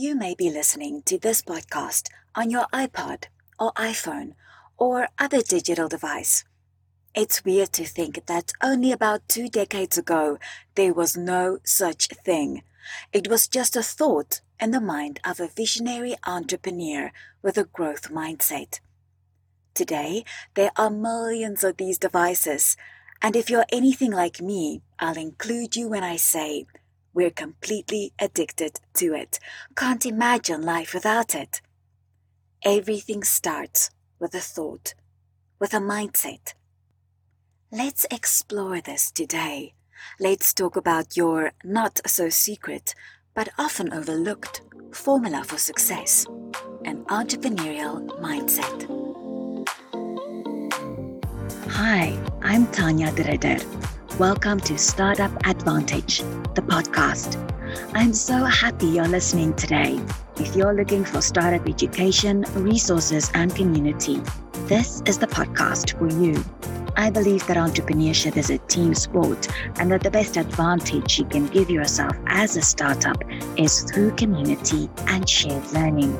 You may be listening to this podcast on your iPod or iPhone or other digital device. It's weird to think that only about two decades ago there was no such thing. It was just a thought in the mind of a visionary entrepreneur with a growth mindset. Today, there are millions of these devices, and if you're anything like me, I'll include you when I say we're completely addicted to it. Can't imagine life without it. Everything starts with a thought, with a mindset. Let's explore this today. Let's talk about your not so secret, but often overlooked formula for success an entrepreneurial mindset. Hi, I'm Tania De Ridder Welcome to Startup Advantage, the podcast. I'm so happy you're listening today. If you're looking for startup education, resources, and community, this is the podcast for you. I believe that entrepreneurship is a team sport and that the best advantage you can give yourself as a startup is through community and shared learning.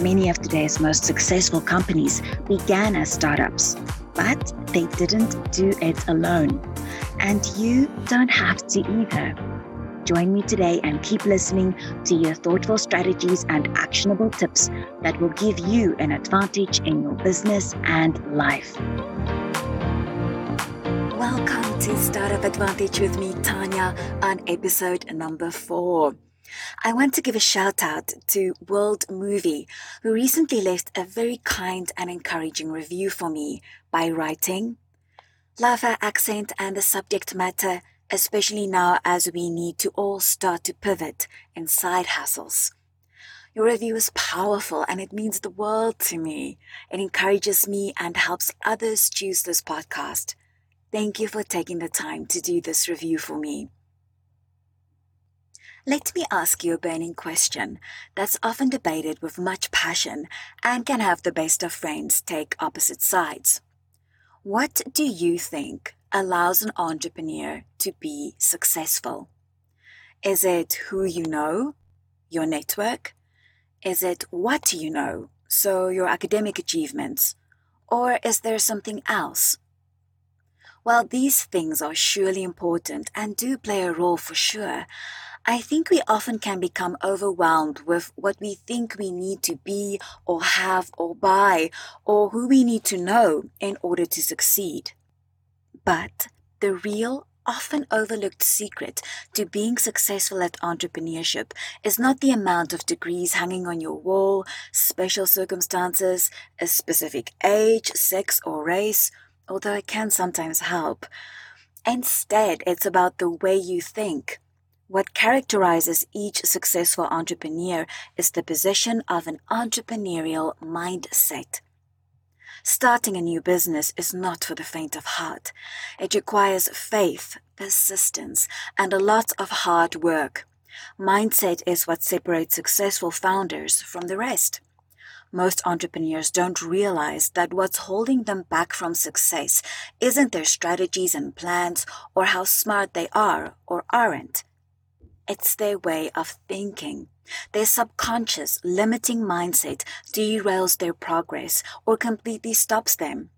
Many of today's most successful companies began as startups, but they didn't do it alone and you don't have to either. Join me today and keep listening to your thoughtful strategies and actionable tips that will give you an advantage in your business and life. Welcome to Startup Advantage with me, Tania, on episode number four. I want to give a shout out to World Movie, who recently left a very kind and encouraging review for me by writing, Love her accent and the subject matter, especially now as we need to all start to pivot in side hustles. Your review is powerful and it means the world to me. It encourages me and helps others choose this podcast. Thank you for taking the time to do this review for me. Let me ask you a burning question that's often debated with much passion and can have the best of friends take opposite sides. What do you think allows an entrepreneur to be successful? Is it who you know, your network? Is it what you know, so your academic achievements? Or is there something else? While these things are surely important and do play a role for sure, I think we often can become overwhelmed with what we think we need to be or have or buy or who we need to know in order to succeed. But the real, often overlooked secret to being successful at entrepreneurship is not the amount of degrees hanging on your wall, special circumstances, a specific age, sex, or race, although it can sometimes help. Instead, it's about the way you think what characterizes each successful entrepreneur is the possession of an entrepreneurial mindset. Starting a new business is not for the faint of heart. It requires faith, persistence, and a lot of hard work. Mindset is what separates successful founders from the rest. Most entrepreneurs don't realize that what's holding them back from success isn't their strategies and plans or how smart they are or aren't. It's their way of thinking. Their subconscious limiting mindset derails their progress or completely stops them.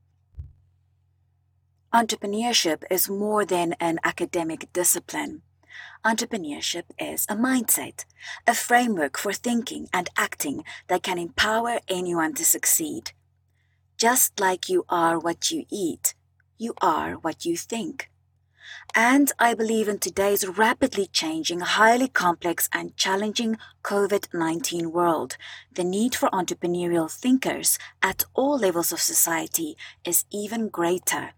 Entrepreneurship is more than an academic discipline. Entrepreneurship is a mindset, a framework for thinking and acting that can empower anyone to succeed. Just like you are what you eat, you are what you think. And I believe in today's rapidly changing, highly complex, and challenging COVID 19 world, the need for entrepreneurial thinkers at all levels of society is even greater.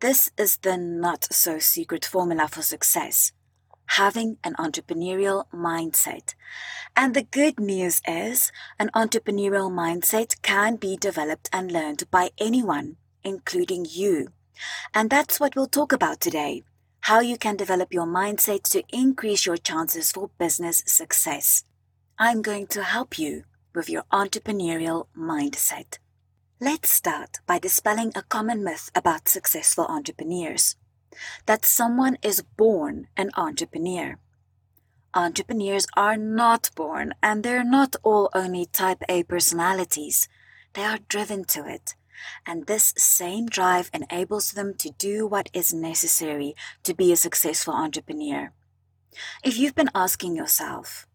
This is the not so secret formula for success having an entrepreneurial mindset. And the good news is, an entrepreneurial mindset can be developed and learned by anyone, including you. And that's what we'll talk about today how you can develop your mindset to increase your chances for business success. I'm going to help you with your entrepreneurial mindset. Let's start by dispelling a common myth about successful entrepreneurs that someone is born an entrepreneur. Entrepreneurs are not born and they're not all only type A personalities. They are driven to it. And this same drive enables them to do what is necessary to be a successful entrepreneur. If you've been asking yourself,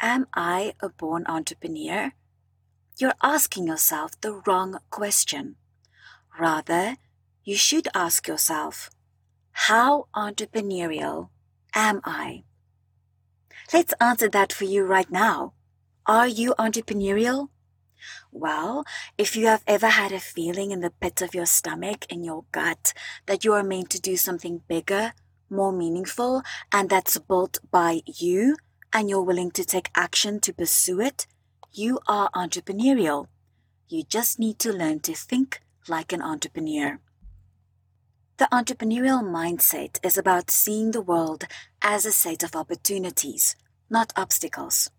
Am I a born entrepreneur? You're asking yourself the wrong question. Rather, you should ask yourself, How entrepreneurial am I? Let's answer that for you right now. Are you entrepreneurial? Well, if you have ever had a feeling in the pit of your stomach, in your gut, that you are meant to do something bigger, more meaningful, and that's built by you, and you're willing to take action to pursue it, you are entrepreneurial. You just need to learn to think like an entrepreneur. The entrepreneurial mindset is about seeing the world as a set of opportunities, not obstacles.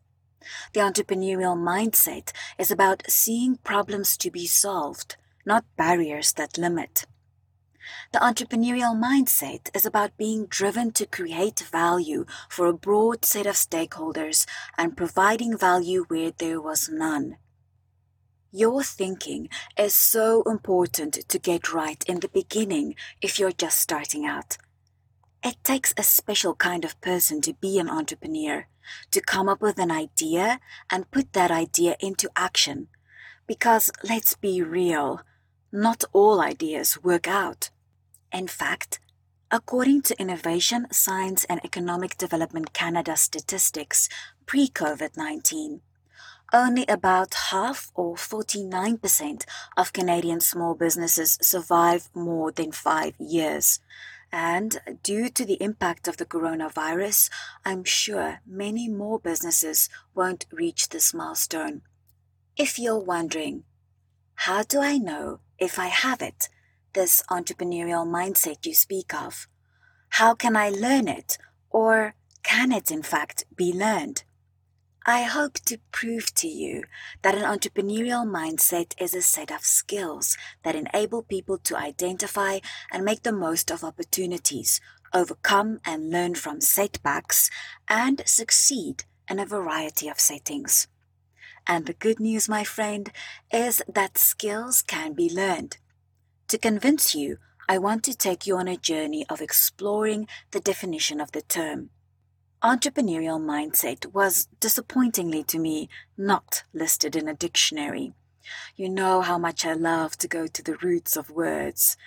The entrepreneurial mindset is about seeing problems to be solved, not barriers that limit. The entrepreneurial mindset is about being driven to create value for a broad set of stakeholders and providing value where there was none. Your thinking is so important to get right in the beginning if you're just starting out. It takes a special kind of person to be an entrepreneur, to come up with an idea and put that idea into action. Because let's be real, not all ideas work out. In fact, according to Innovation, Science and Economic Development Canada statistics pre COVID 19, only about half or 49% of Canadian small businesses survive more than five years. And due to the impact of the coronavirus, I'm sure many more businesses won't reach this milestone. If you're wondering, how do I know if I have it, this entrepreneurial mindset you speak of? How can I learn it? Or can it in fact be learned? I hope to prove to you that an entrepreneurial mindset is a set of skills that enable people to identify and make the most of opportunities, overcome and learn from setbacks, and succeed in a variety of settings. And the good news, my friend, is that skills can be learned. To convince you, I want to take you on a journey of exploring the definition of the term entrepreneurial mindset was disappointingly to me not listed in a dictionary. You know how much I love to go to the roots of words.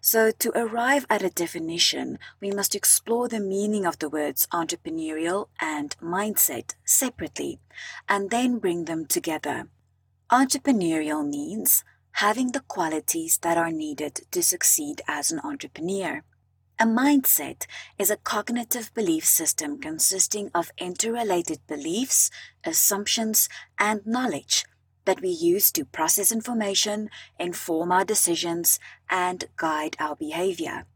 So, to arrive at a definition, we must explore the meaning of the words entrepreneurial and mindset separately, and then bring them together. Entrepreneurial means having the qualities that are needed to succeed as an entrepreneur. A mindset is a cognitive belief system consisting of interrelated beliefs, assumptions, and knowledge that we use to process information, inform our decisions, and guide our behavior.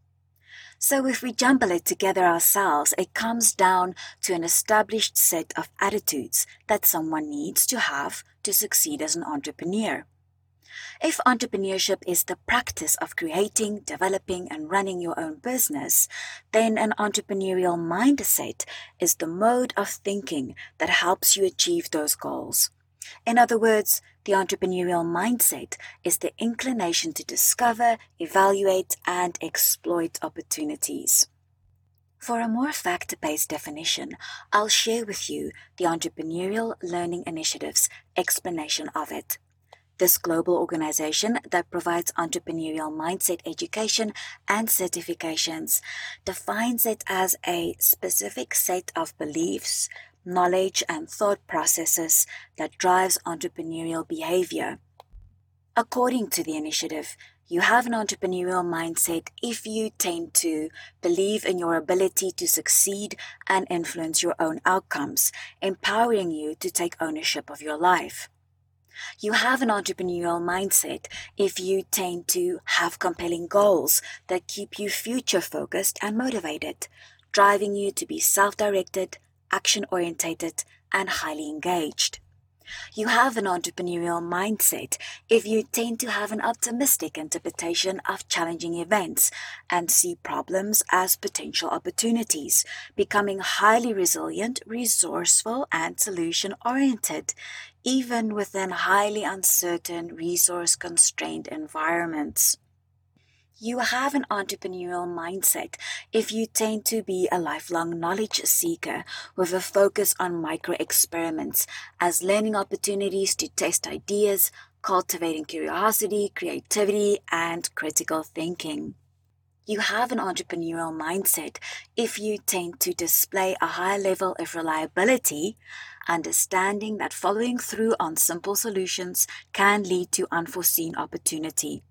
So, if we jumble it together ourselves, it comes down to an established set of attitudes that someone needs to have to succeed as an entrepreneur. If entrepreneurship is the practice of creating, developing, and running your own business, then an entrepreneurial mindset is the mode of thinking that helps you achieve those goals. In other words, the entrepreneurial mindset is the inclination to discover, evaluate, and exploit opportunities. For a more fact based definition, I'll share with you the Entrepreneurial Learning Initiative's explanation of it. This global organization that provides entrepreneurial mindset education and certifications defines it as a specific set of beliefs, knowledge, and thought processes that drives entrepreneurial behavior. According to the initiative, you have an entrepreneurial mindset if you tend to believe in your ability to succeed and influence your own outcomes, empowering you to take ownership of your life. You have an entrepreneurial mindset if you tend to have compelling goals that keep you future focused and motivated, driving you to be self directed, action orientated, and highly engaged. You have an entrepreneurial mindset if you tend to have an optimistic interpretation of challenging events and see problems as potential opportunities, becoming highly resilient, resourceful, and solution oriented, even within highly uncertain, resource constrained environments. You have an entrepreneurial mindset if you tend to be a lifelong knowledge seeker with a focus on micro experiments as learning opportunities to test ideas, cultivating curiosity, creativity, and critical thinking. You have an entrepreneurial mindset if you tend to display a high level of reliability, understanding that following through on simple solutions can lead to unforeseen opportunity.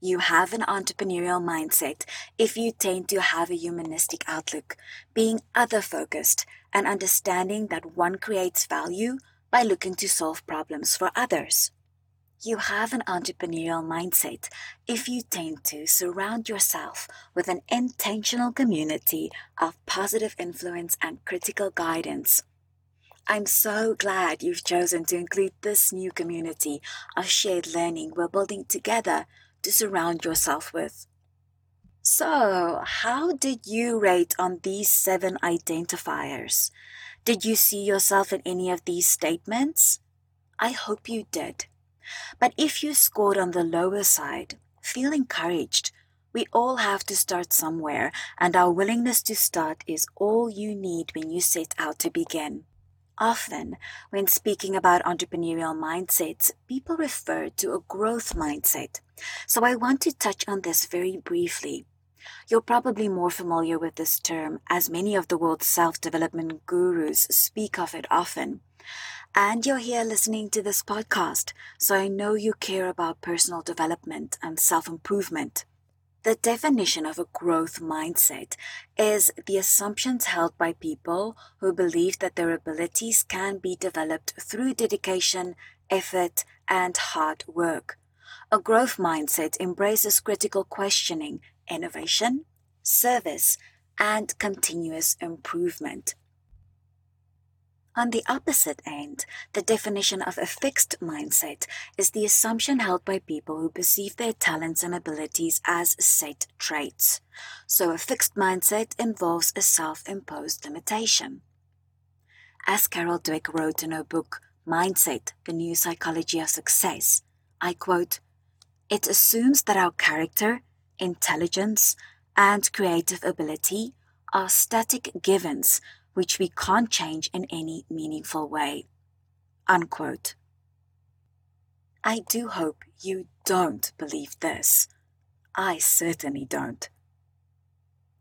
You have an entrepreneurial mindset if you tend to have a humanistic outlook, being other focused and understanding that one creates value by looking to solve problems for others. You have an entrepreneurial mindset if you tend to surround yourself with an intentional community of positive influence and critical guidance. I'm so glad you've chosen to include this new community of shared learning we're building together to surround yourself with. So, how did you rate on these seven identifiers? Did you see yourself in any of these statements? I hope you did. But if you scored on the lower side, feel encouraged. We all have to start somewhere, and our willingness to start is all you need when you set out to begin. Often, when speaking about entrepreneurial mindsets, people refer to a growth mindset. So I want to touch on this very briefly. You're probably more familiar with this term, as many of the world's self development gurus speak of it often. And you're here listening to this podcast, so I know you care about personal development and self improvement. The definition of a growth mindset is the assumptions held by people who believe that their abilities can be developed through dedication, effort, and hard work. A growth mindset embraces critical questioning, innovation, service, and continuous improvement. On the opposite end, the definition of a fixed mindset is the assumption held by people who perceive their talents and abilities as set traits. So a fixed mindset involves a self-imposed limitation. As Carol Dweck wrote in her book, Mindset, The New Psychology of Success, I quote, It assumes that our character, intelligence, and creative ability are static givens which we can't change in any meaningful way. Unquote. I do hope you don't believe this. I certainly don't.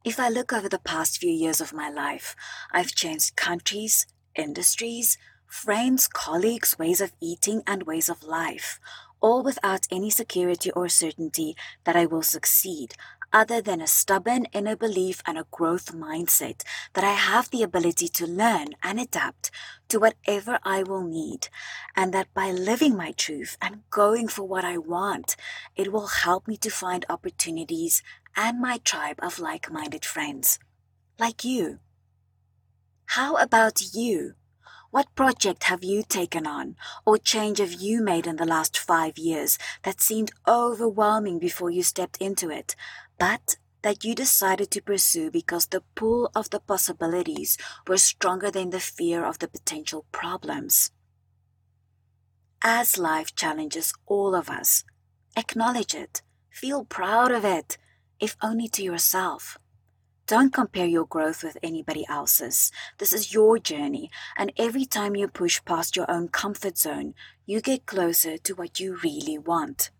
If I look over the past few years of my life, I've changed countries, industries, friends, colleagues, ways of eating, and ways of life, all without any security or certainty that I will succeed other than a stubborn inner belief and a growth mindset that I have the ability to learn and adapt to whatever I will need, and that by living my truth and going for what I want, it will help me to find opportunities and my tribe of like minded friends, like you. How about you? What project have you taken on or change have you made in the last five years that seemed overwhelming before you stepped into it, but that you decided to pursue because the pull of the possibilities was stronger than the fear of the potential problems? As life challenges all of us, acknowledge it, feel proud of it, if only to yourself. Don't compare your growth with anybody else's. This is your journey, and every time you push past your own comfort zone, you get closer to what you really want.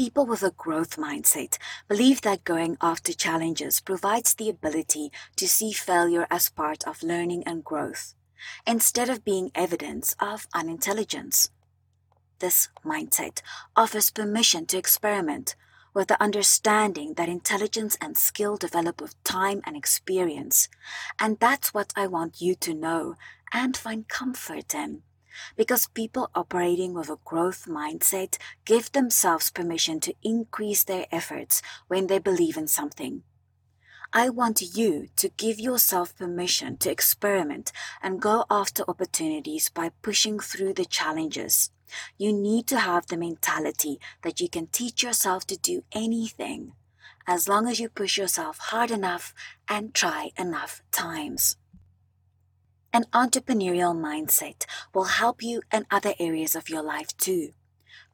People with a growth mindset believe that going after challenges provides the ability to see failure as part of learning and growth, instead of being evidence of unintelligence. This mindset offers permission to experiment with the understanding that intelligence and skill develop with time and experience. And that's what I want you to know and find comfort in. Because people operating with a growth mindset give themselves permission to increase their efforts when they believe in something. I want you to give yourself permission to experiment and go after opportunities by pushing through the challenges. You need to have the mentality that you can teach yourself to do anything as long as you push yourself hard enough and try enough times. An entrepreneurial mindset will help you in other areas of your life too.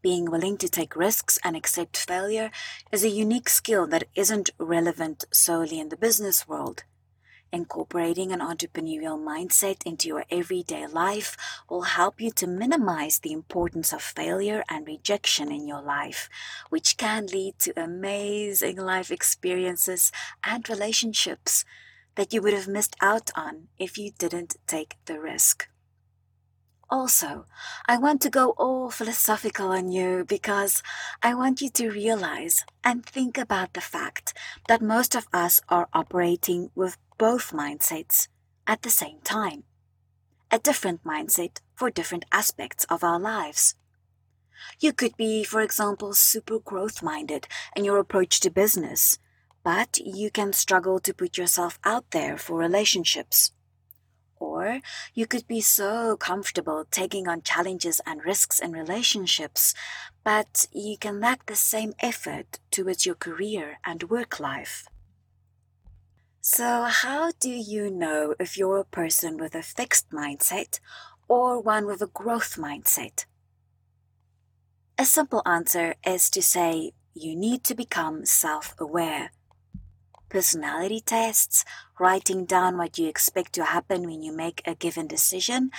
Being willing to take risks and accept failure is a unique skill that isn't relevant solely in the business world. Incorporating an entrepreneurial mindset into your everyday life will help you to minimize the importance of failure and rejection in your life, which can lead to amazing life experiences and relationships that you would have missed out on if you didn't take the risk. Also, I want to go all philosophical on you because I want you to realize and think about the fact that most of us are operating with both mindsets at the same time. A different mindset for different aspects of our lives. You could be, for example, super growth minded in your approach to business, but you can struggle to put yourself out there for relationships. Or you could be so comfortable taking on challenges and risks in relationships, but you can lack the same effort towards your career and work life. So, how do you know if you're a person with a fixed mindset or one with a growth mindset? A simple answer is to say you need to become self aware personality tests, writing down what you expect to happen when you make a given decision,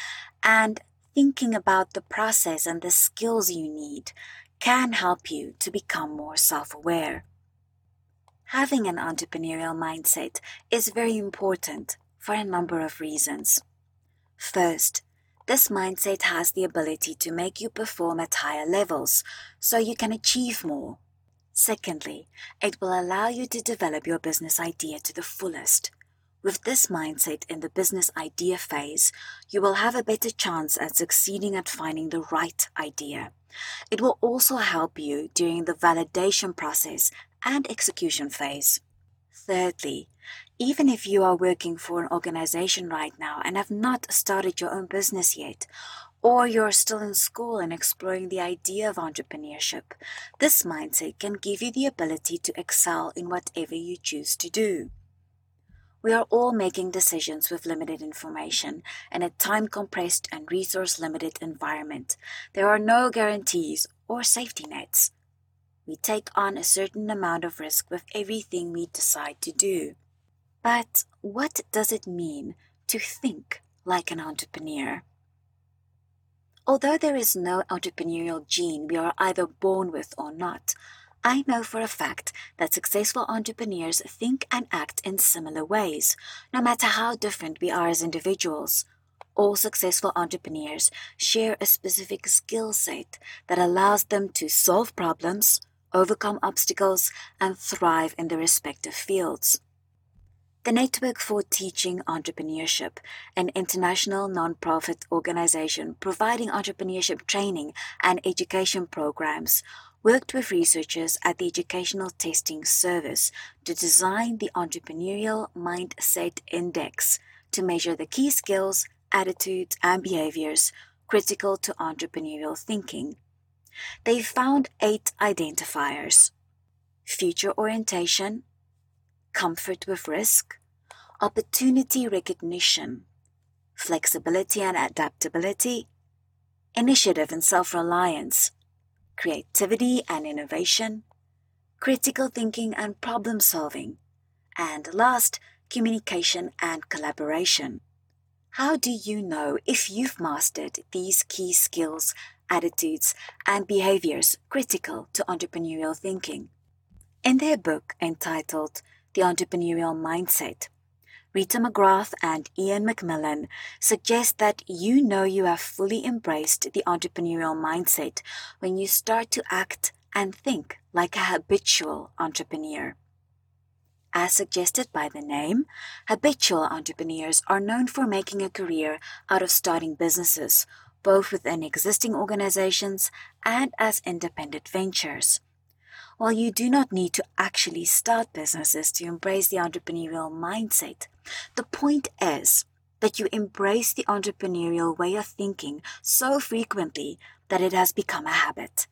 and thinking about the process and the skills you need can help you to become more self aware. Having an entrepreneurial mindset is very important for a number of reasons. First, this mindset has the ability to make you perform at higher levels so you can achieve more. Secondly, it will allow you to develop your business idea to the fullest. With this mindset in the business idea phase, you will have a better chance at succeeding at finding the right idea. It will also help you during the validation process and execution phase. Thirdly, even if you are working for an organization right now and have not started your own business yet, or you're still in school and exploring the idea of entrepreneurship, this mindset can give you the ability to excel in whatever you choose to do. We are all making decisions with limited information in a time compressed and resource limited environment. There are no guarantees or safety nets. We take on a certain amount of risk with everything we decide to do. But what does it mean to think like an entrepreneur? Although there is no entrepreneurial gene we are either born with or not, I know for a fact that successful entrepreneurs think and act in similar ways, no matter how different we are as individuals. All successful entrepreneurs share a specific skill set that allows them to solve problems, overcome obstacles, and thrive in their respective fields. The Network for Teaching Entrepreneurship, an international nonprofit organization providing entrepreneurship training and education programs, worked with researchers at the Educational Testing Service to design the Entrepreneurial Mindset Index to measure the key skills, attitudes, and behaviors critical to entrepreneurial thinking. They found eight identifiers future orientation, comfort with risk, opportunity recognition, flexibility and adaptability, initiative and self reliance, creativity and innovation, critical thinking and problem solving, and last, communication and collaboration. How do you know if you've mastered these key skills, attitudes, and behaviors critical to entrepreneurial thinking? In their book entitled the entrepreneurial mindset. Rita McGrath and Ian MacMillan suggest that you know you have fully embraced the entrepreneurial mindset when you start to act and think like a habitual entrepreneur. As suggested by the name, habitual entrepreneurs are known for making a career out of starting businesses, both within existing organizations and as independent ventures. While you do not need to actually start businesses to embrace the entrepreneurial mindset, the point is that you embrace the entrepreneurial way of thinking so frequently that it has become a habit.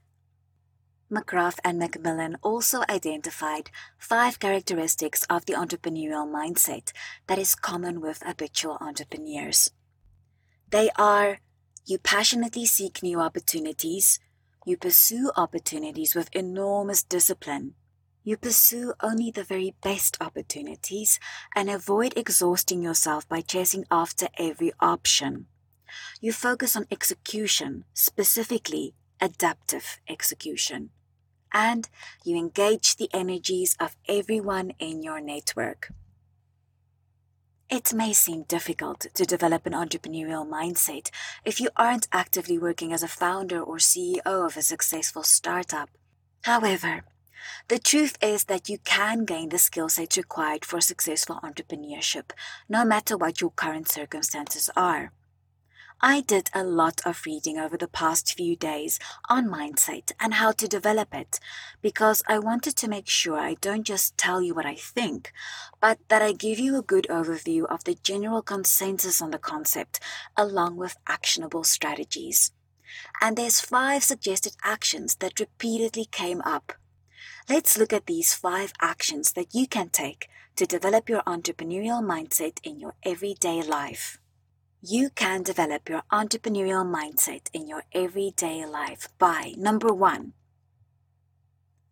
McGrath and Macmillan also identified five characteristics of the entrepreneurial mindset that is common with habitual entrepreneurs. They are you passionately seek new opportunities, you pursue opportunities with enormous discipline, you pursue only the very best opportunities and avoid exhausting yourself by chasing after every option. You focus on execution, specifically adaptive execution. And you engage the energies of everyone in your network. It may seem difficult to develop an entrepreneurial mindset if you aren't actively working as a founder or CEO of a successful startup. However, the truth is that you can gain the skill sets required for successful entrepreneurship, no matter what your current circumstances are. I did a lot of reading over the past few days on mindset and how to develop it because I wanted to make sure I don't just tell you what I think, but that I give you a good overview of the general consensus on the concept along with actionable strategies. And there's five suggested actions that repeatedly came up Let's look at these five actions that you can take to develop your entrepreneurial mindset in your everyday life. You can develop your entrepreneurial mindset in your everyday life by number one,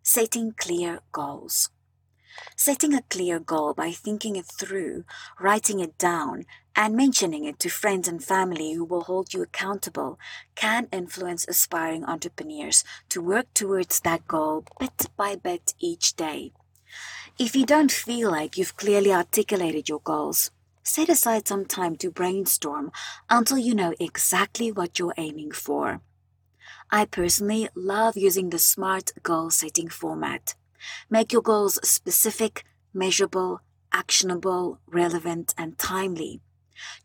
setting clear goals. Setting a clear goal by thinking it through, writing it down, and mentioning it to friends and family who will hold you accountable can influence aspiring entrepreneurs to work towards that goal bit by bit each day. If you don't feel like you've clearly articulated your goals, set aside some time to brainstorm until you know exactly what you're aiming for. I personally love using the SMART goal setting format. Make your goals specific, measurable, actionable, relevant, and timely.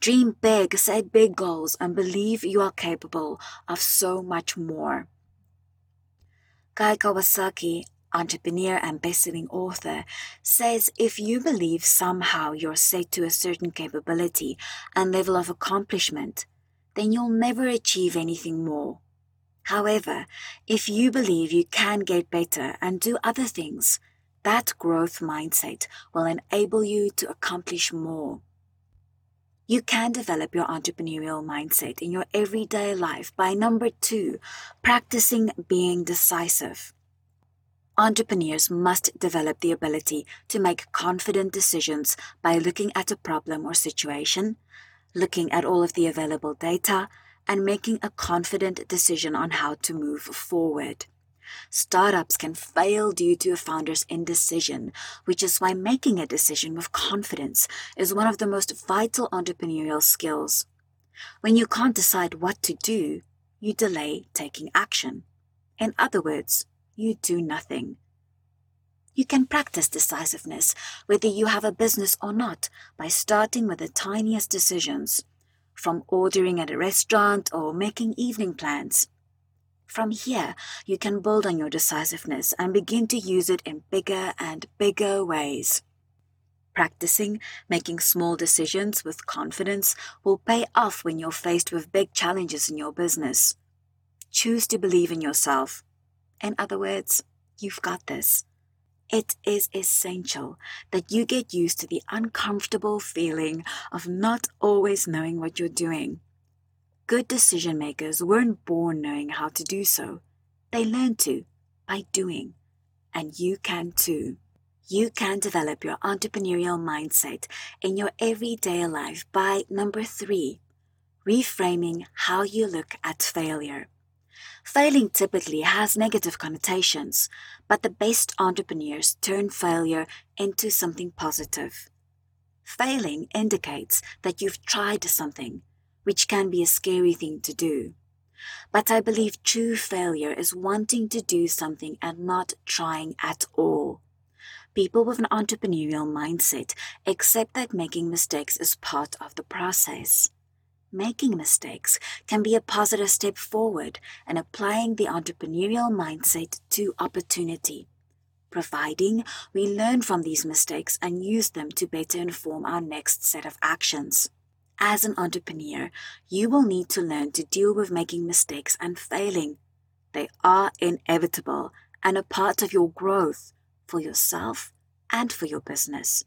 Dream big, set big goals, and believe you are capable of so much more. Guy Kawasaki, entrepreneur and best-selling author, says if you believe somehow you're set to a certain capability and level of accomplishment, then you'll never achieve anything more. However, if you believe you can get better and do other things, that growth mindset will enable you to accomplish more. You can develop your entrepreneurial mindset in your everyday life by number two, practicing being decisive. Entrepreneurs must develop the ability to make confident decisions by looking at a problem or situation, looking at all of the available data, and making a confident decision on how to move forward. Startups can fail due to a founder's indecision, which is why making a decision with confidence is one of the most vital entrepreneurial skills. When you can't decide what to do, you delay taking action. In other words, you do nothing. You can practice decisiveness, whether you have a business or not, by starting with the tiniest decisions from ordering at a restaurant or making evening plans. From here, you can build on your decisiveness and begin to use it in bigger and bigger ways. Practicing making small decisions with confidence will pay off when you're faced with big challenges in your business. Choose to believe in yourself. In other words, you've got this. It is essential that you get used to the uncomfortable feeling of not always knowing what you're doing. Good decision makers weren't born knowing how to do so. They learn to by doing. And you can too. You can develop your entrepreneurial mindset in your everyday life by number three, reframing how you look at failure. Failing typically has negative connotations, but the best entrepreneurs turn failure into something positive. Failing indicates that you've tried something, which can be a scary thing to do. But I believe true failure is wanting to do something and not trying at all. People with an entrepreneurial mindset accept that making mistakes is part of the process. Making mistakes can be a positive step forward and applying the entrepreneurial mindset to opportunity. providing we learn from these mistakes and use them to better inform our next set of actions. As an entrepreneur, you will need to learn to deal with making mistakes and failing. They are inevitable and a part of your growth for yourself and for your business.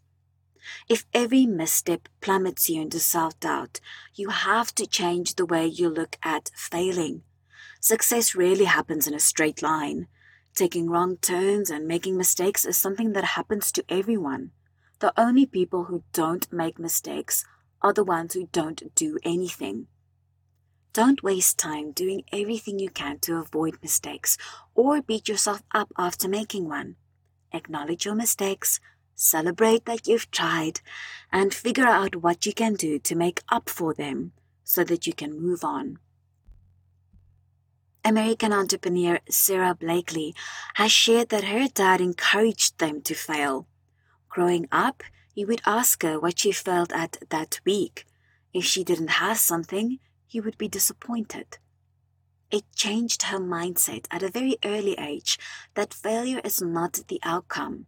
If every misstep plummets you into self doubt, you have to change the way you look at failing. Success rarely happens in a straight line. Taking wrong turns and making mistakes is something that happens to everyone. The only people who don't make mistakes are the ones who don't do anything. Don't waste time doing everything you can to avoid mistakes or beat yourself up after making one. Acknowledge your mistakes, celebrate that you've tried, and figure out what you can do to make up for them so that you can move on. American entrepreneur Sara Blakely has shared that her dad encouraged them to fail. Growing up, he would ask her what she felt at that week. If she didn't have something, he would be disappointed. It changed her mindset at a very early age that failure is not the outcome.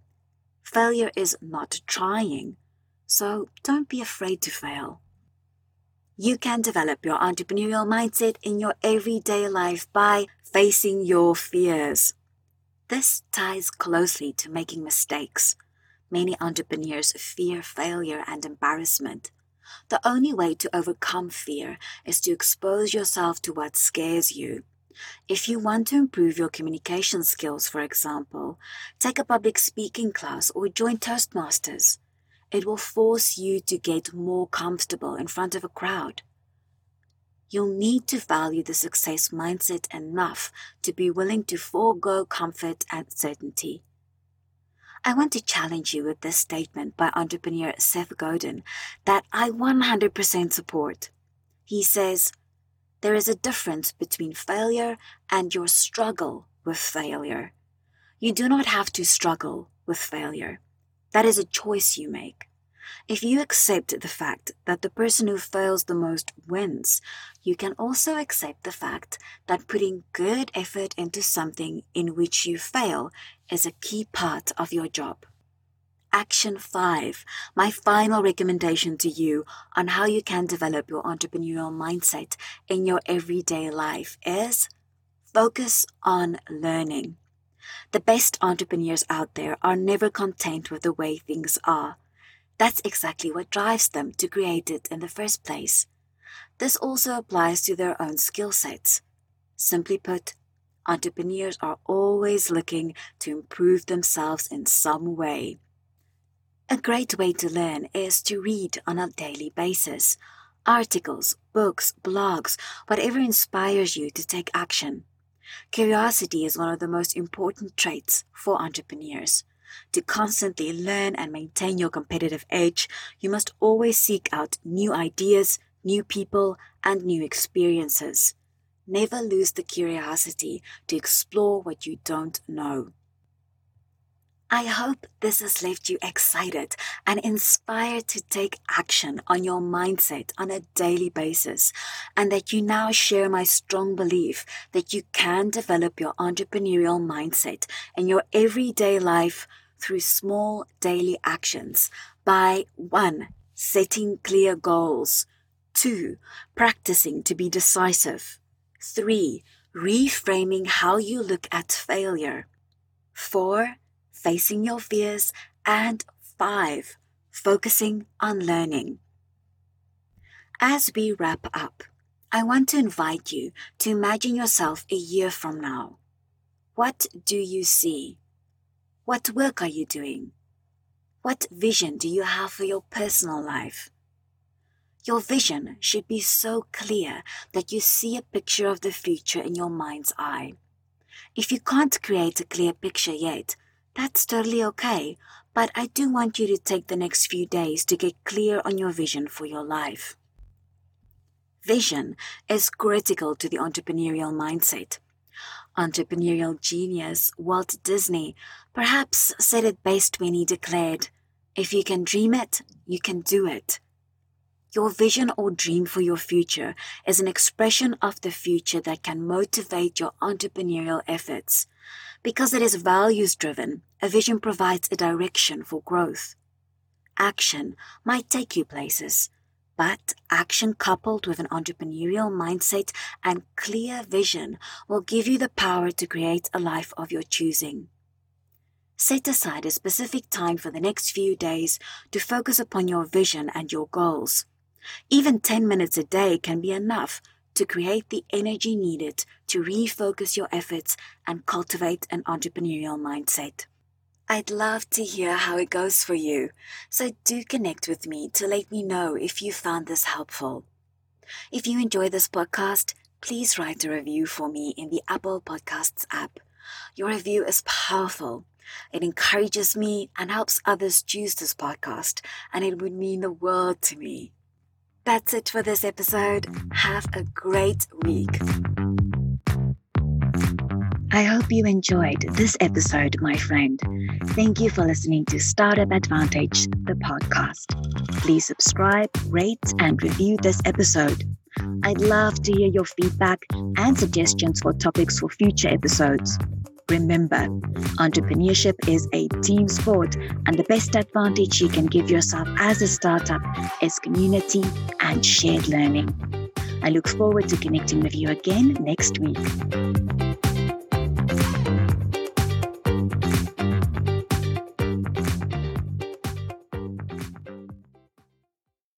Failure is not trying. So don't be afraid to fail. You can develop your entrepreneurial mindset in your everyday life by facing your fears. This ties closely to making mistakes. Many entrepreneurs fear failure and embarrassment. The only way to overcome fear is to expose yourself to what scares you. If you want to improve your communication skills, for example, take a public speaking class or join Toastmasters. It will force you to get more comfortable in front of a crowd. You'll need to value the success mindset enough to be willing to forego comfort and certainty. I want to challenge you with this statement by entrepreneur Seth Godin that I 100% support. He says, There is a difference between failure and your struggle with failure. You do not have to struggle with failure. That is a choice you make. If you accept the fact that the person who fails the most wins, you can also accept the fact that putting good effort into something in which you fail is a key part of your job. Action 5, my final recommendation to you on how you can develop your entrepreneurial mindset in your everyday life is focus on learning. The best entrepreneurs out there are never content with the way things are. That's exactly what drives them to create it in the first place. This also applies to their own skill sets. Simply put, entrepreneurs are always looking to improve themselves in some way. A great way to learn is to read on a daily basis articles, books, blogs, whatever inspires you to take action. Curiosity is one of the most important traits for entrepreneurs. To constantly learn and maintain your competitive edge, you must always seek out new ideas, new people, and new experiences. Never lose the curiosity to explore what you don't know. I hope this has left you excited and inspired to take action on your mindset on a daily basis, and that you now share my strong belief that you can develop your entrepreneurial mindset in your everyday life through small daily actions by 1. Setting clear goals, 2. Practicing to be decisive, 3. Reframing how you look at failure, 4. Facing your fears, and 5. Focusing on learning. As we wrap up, I want to invite you to imagine yourself a year from now. What do you see? What work are you doing? What vision do you have for your personal life? Your vision should be so clear that you see a picture of the future in your mind's eye. If you can't create a clear picture yet, that's totally okay, but I do want you to take the next few days to get clear on your vision for your life. Vision is critical to the entrepreneurial mindset. Entrepreneurial genius Walt Disney perhaps said it best when he declared, If you can dream it, you can do it. Your vision or dream for your future is an expression of the future that can motivate your entrepreneurial efforts. Because it is values driven, a vision provides a direction for growth. Action might take you places, but action coupled with an entrepreneurial mindset and clear vision will give you the power to create a life of your choosing. Set aside a specific time for the next few days to focus upon your vision and your goals. Even 10 minutes a day can be enough to create the energy needed to refocus your efforts and cultivate an entrepreneurial mindset. I'd love to hear how it goes for you, so do connect with me to let me know if you found this helpful. If you enjoy this podcast, please write a review for me in the Apple Podcasts app. Your review is powerful. It encourages me and helps others choose this podcast, and it would mean the world to me. That's it for this episode. Have a great week. I hope you enjoyed this episode, my friend. Thank you for listening to Startup Advantage, the podcast. Please subscribe, rate, and review this episode. I'd love to hear your feedback and suggestions for topics for future episodes. Remember, entrepreneurship is a team sport, and the best advantage you can give yourself as a startup is community and shared learning. I look forward to connecting with you again next week.